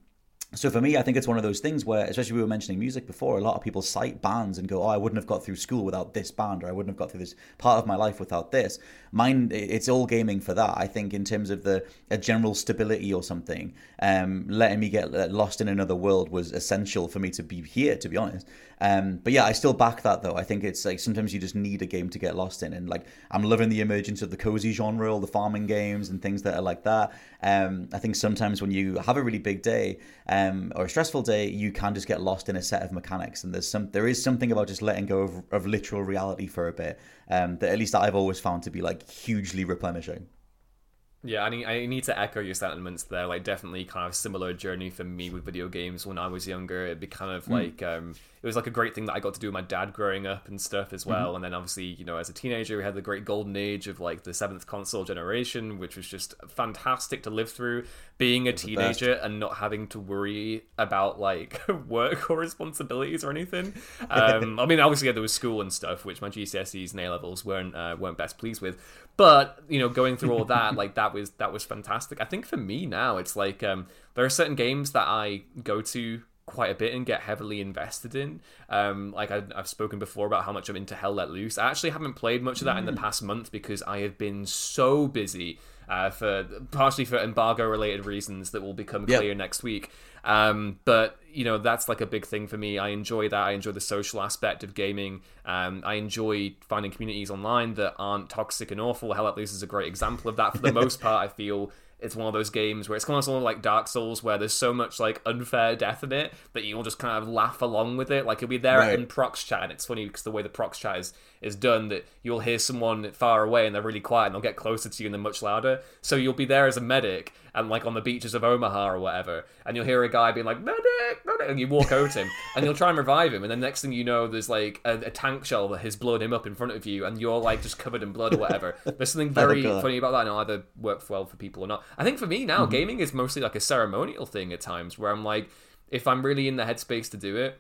so for me, I think it's one of those things where, especially we were mentioning music before, a lot of people cite bands and go, "Oh, I wouldn't have got through school without this band, or I wouldn't have got through this part of my life without this." Mine, it's all gaming for that. I think in terms of the a general stability or something, um, letting me get lost in another world was essential for me to be here. To be honest, um, but yeah, I still back that though. I think it's like sometimes you just need a game to get lost in, and like I'm loving the emergence of the cozy genre, all the farming games and things that are like that. Um, I think sometimes when you have a really big day um, or a stressful day, you can just get lost in a set of mechanics, and there's some there is something about just letting go of, of literal reality for a bit um, that at least I've always found to be like hugely replenishing. Yeah, I need, I need to echo your sentiments there. Like, definitely kind of similar journey for me with video games when I was younger. It'd be kind of mm. like, um, it was like a great thing that I got to do with my dad growing up and stuff as well. Mm-hmm. And then obviously, you know, as a teenager, we had the great golden age of like the seventh console generation, which was just fantastic to live through. Being a teenager and not having to worry about like work or responsibilities or anything. Um, I mean, obviously, yeah, there was school and stuff, which my GCSEs and A levels weren't uh, weren't best pleased with. But you know, going through all that, like that was that was fantastic. I think for me now, it's like um, there are certain games that I go to quite a bit and get heavily invested in. Um, like I, have spoken before about how much I'm into Hell Let Loose. I actually haven't played much of that mm. in the mm. past month because I have been so busy uh, for partially for embargo related reasons that will become clear yep. next week. Um, but you know that's like a big thing for me. I enjoy that. I enjoy the social aspect of gaming. Um, I enjoy finding communities online that aren't toxic and awful. Hell Let Loose is a great example of that. For the most part, I feel it's one of those games where it's kind of of like Dark Souls, where there's so much like unfair death in it that you'll just kind of laugh along with it. Like you'll be there right. in prox chat, and it's funny because the way the prox chat is is done that you'll hear someone far away and they're really quiet and they'll get closer to you and they're much louder. So you'll be there as a medic and like on the beaches of Omaha or whatever, and you'll hear a guy being like medic, medic, and you walk over to him and you'll try and revive him, and then next thing you know, there's like a, a, tank shell that has blown him up in front of you, and you're like just covered in blood or whatever. There's something very oh, funny about that, and it'll either work well for people or not. I think for me now, mm-hmm. gaming is mostly like a ceremonial thing at times, where I'm like, if I'm really in the headspace to do it,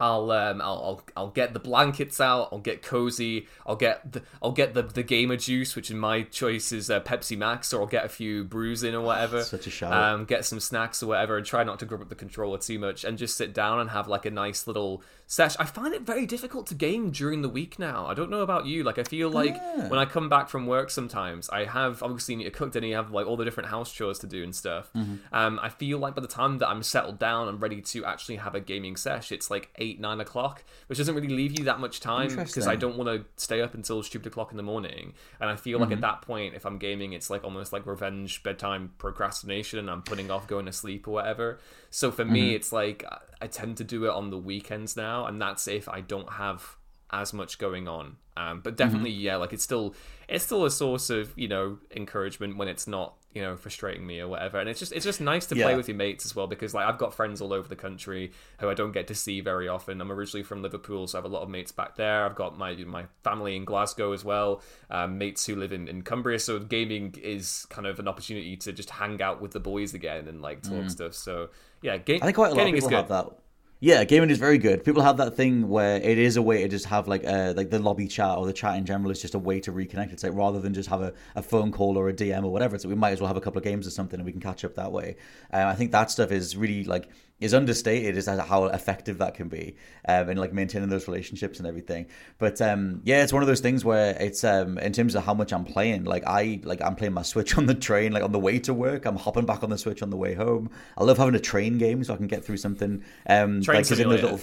I'll um I'll, I'll I'll get the blankets out. I'll get cozy. I'll get the I'll get the the gamer juice, which in my choice is uh, Pepsi Max, or I'll get a few brews in or whatever. Such a shout. Um, get some snacks or whatever, and try not to grip up the controller too much, and just sit down and have like a nice little sesh. I find it very difficult to game during the week now. I don't know about you. Like I feel like yeah. when I come back from work, sometimes I have obviously you cook, and you have like all the different house chores to do and stuff. Mm-hmm. Um, I feel like by the time that I'm settled down and ready to actually have a gaming sesh, it's like eight nine o'clock, which doesn't really leave you that much time because I don't want to stay up until stupid o'clock in the morning. And I feel mm-hmm. like at mm-hmm. that point, if I'm gaming, it's like almost like revenge bedtime procrastination, and I'm putting off going to sleep or whatever. So for mm-hmm. me, it's like I tend to do it on the weekends now, and that's if I don't have as much going on. Um, but definitely, mm-hmm. yeah, like it's still it's still a source of you know encouragement when it's not you know frustrating me or whatever. And it's just it's just nice to yeah. play with your mates as well because like I've got friends all over the country who I don't get to see very often. I'm originally from Liverpool, so I have a lot of mates back there. I've got my my family in Glasgow as well, um, mates who live in in Cumbria. So gaming is kind of an opportunity to just hang out with the boys again and like talk mm. stuff. So yeah, ga- I think quite a lot of people have that yeah, gaming is very good. People have that thing where it is a way to just have like a, uh, like the lobby chat or the chat in general is just a way to reconnect. It's like rather than just have a, a phone call or a DM or whatever. So we might as well have a couple of games or something and we can catch up that way. Uh, I think that stuff is really like is understated is how effective that can be um, in like maintaining those relationships and everything. But um, yeah it's one of those things where it's um, in terms of how much i'm playing like i like i'm playing my switch on the train like on the way to work. I'm hopping back on the switch on the way home. I love having a train game so i can get through something um train like, in those little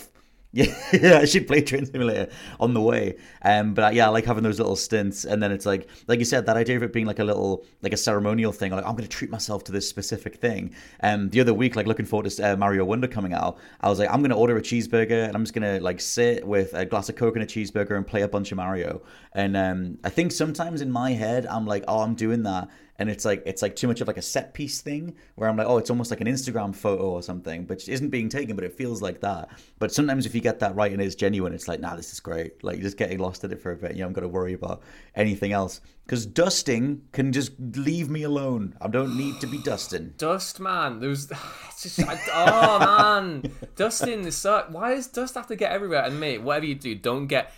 yeah, I should play Train Simulator on the way. Um, but uh, yeah, I like having those little stints, and then it's like, like you said, that idea of it being like a little, like a ceremonial thing. Like I'm going to treat myself to this specific thing. Um, the other week, like looking forward to uh, Mario Wonder coming out, I was like, I'm going to order a cheeseburger, and I'm just going to like sit with a glass of Coke and a cheeseburger and play a bunch of Mario. And um, I think sometimes in my head, I'm like, oh, I'm doing that and it's like it's like too much of like a set piece thing where I'm like, oh, it's almost like an Instagram photo or something, but isn't being taken, but it feels like that. But sometimes if you get that right and it's genuine, it's like, nah, this is great. Like you're just getting lost in it for a bit. You haven't got to worry about anything else because dusting can just leave me alone. I don't need to be dusting. Dust, man. There's, just, I, oh man, dusting is so. Why does dust have to get everywhere? And mate, whatever you do, don't get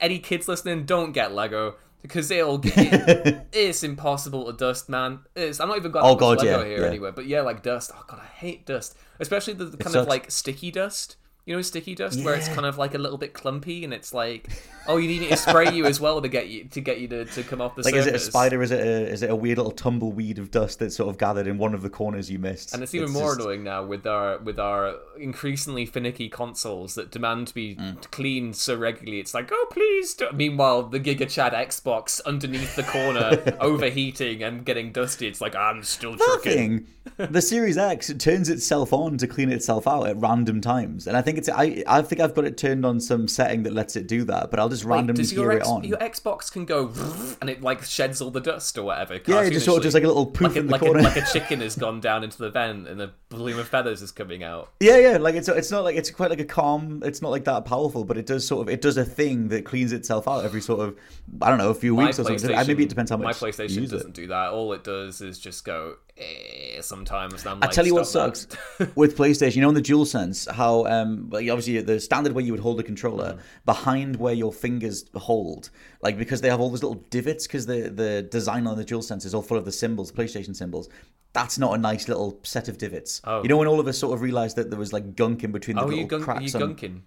any kids listening. Don't get Lego because it'll get. it's impossible to dust, man. It's, I'm not even got Oh, God, yeah, here yeah. anywhere, but yeah, like dust. Oh god, I hate dust, especially the, the kind of like sticky dust. You know, sticky dust where it's kind of like a little bit clumpy, and it's like, oh, you need it to spray you as well to get you to get you to, to come off the Like, is it a spider? Is it a, is it a weird little tumbleweed of dust that's sort of gathered in one of the corners you missed? And it's even more just- annoying now with our with our increasingly finicky consoles that demand to be Mm. cleaned so regularly. It's like, oh please. Don't. Meanwhile, the Giga Chad Xbox underneath the corner, overheating and getting dusty. It's like I'm still trucking. thing, the Series X it turns itself on to clean itself out at random times, and I think it's I I think I've got it turned on some setting that lets it do that, but I'll just Wait, randomly does your, X, it on. your Xbox can go and it like sheds all the dust or whatever? Yeah, it just sort of just like a little poof like a, in the like corner. A, like a chicken has gone down into the vent and a bloom of feathers is coming out. Yeah, yeah, like it's it's not like it's quite like a calm. It's not like that powerful, but it does sort of it does a thing that cleans itself out every sort of I don't know a few My weeks or something. Maybe it depends how much my you PlayStation use doesn't do that. All it does is just go eh, sometimes. And I'm I like, tell you what sucks with PlayStation. You know, in the DualSense, how um, obviously the standard way you would hold a controller Mm-hmm. behind where your fingers hold, like because they have all those little divots because the the design on the DualSense is all full of the symbols, PlayStation symbols. That's not a nice little set of divots. Oh. You know, when all of us sort of realized that there was like gunk in between the oh, little you, gunk, cracks. you on- gunking?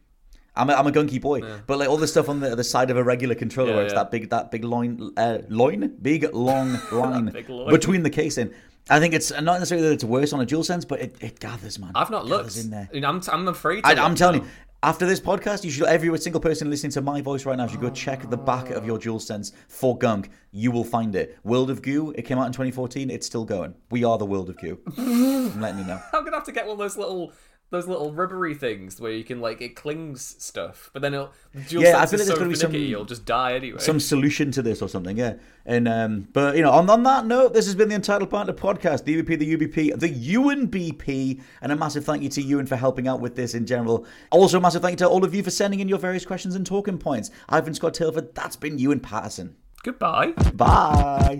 I'm a, I'm a gunky boy, but like all the stuff on the the side of a regular controller, Yeah, where it's yeah. that big that big loin uh, loin big long line big loin. between the casing. I think it's not necessarily that it's worse on a DualSense, but it, it gathers, man. I've not looked. in there. I mean, I'm, I'm afraid. To I, I'm telling you, after this podcast, you should every single person listening to my voice right now should go check the back of your DualSense for gunk. You will find it. World of Goo. It came out in 2014. It's still going. We are the World of Goo. I'm letting you know. I'm gonna have to get one of those little. Those little rubbery things where you can like it clings stuff, but then it'll. The Yeah, I feel like there's so gonna be some- You'll just die anyway. some solution to this or something, yeah. And um, but you know, on, on that note, this has been the Entitled Partner podcast, the UBP, the UBP, the UNBP, and a massive thank you to Ewan for helping out with this in general. Also, a massive thank you to all of you for sending in your various questions and talking points. I've been Scott Tilford. That's been Ewan Patterson. Goodbye. Bye.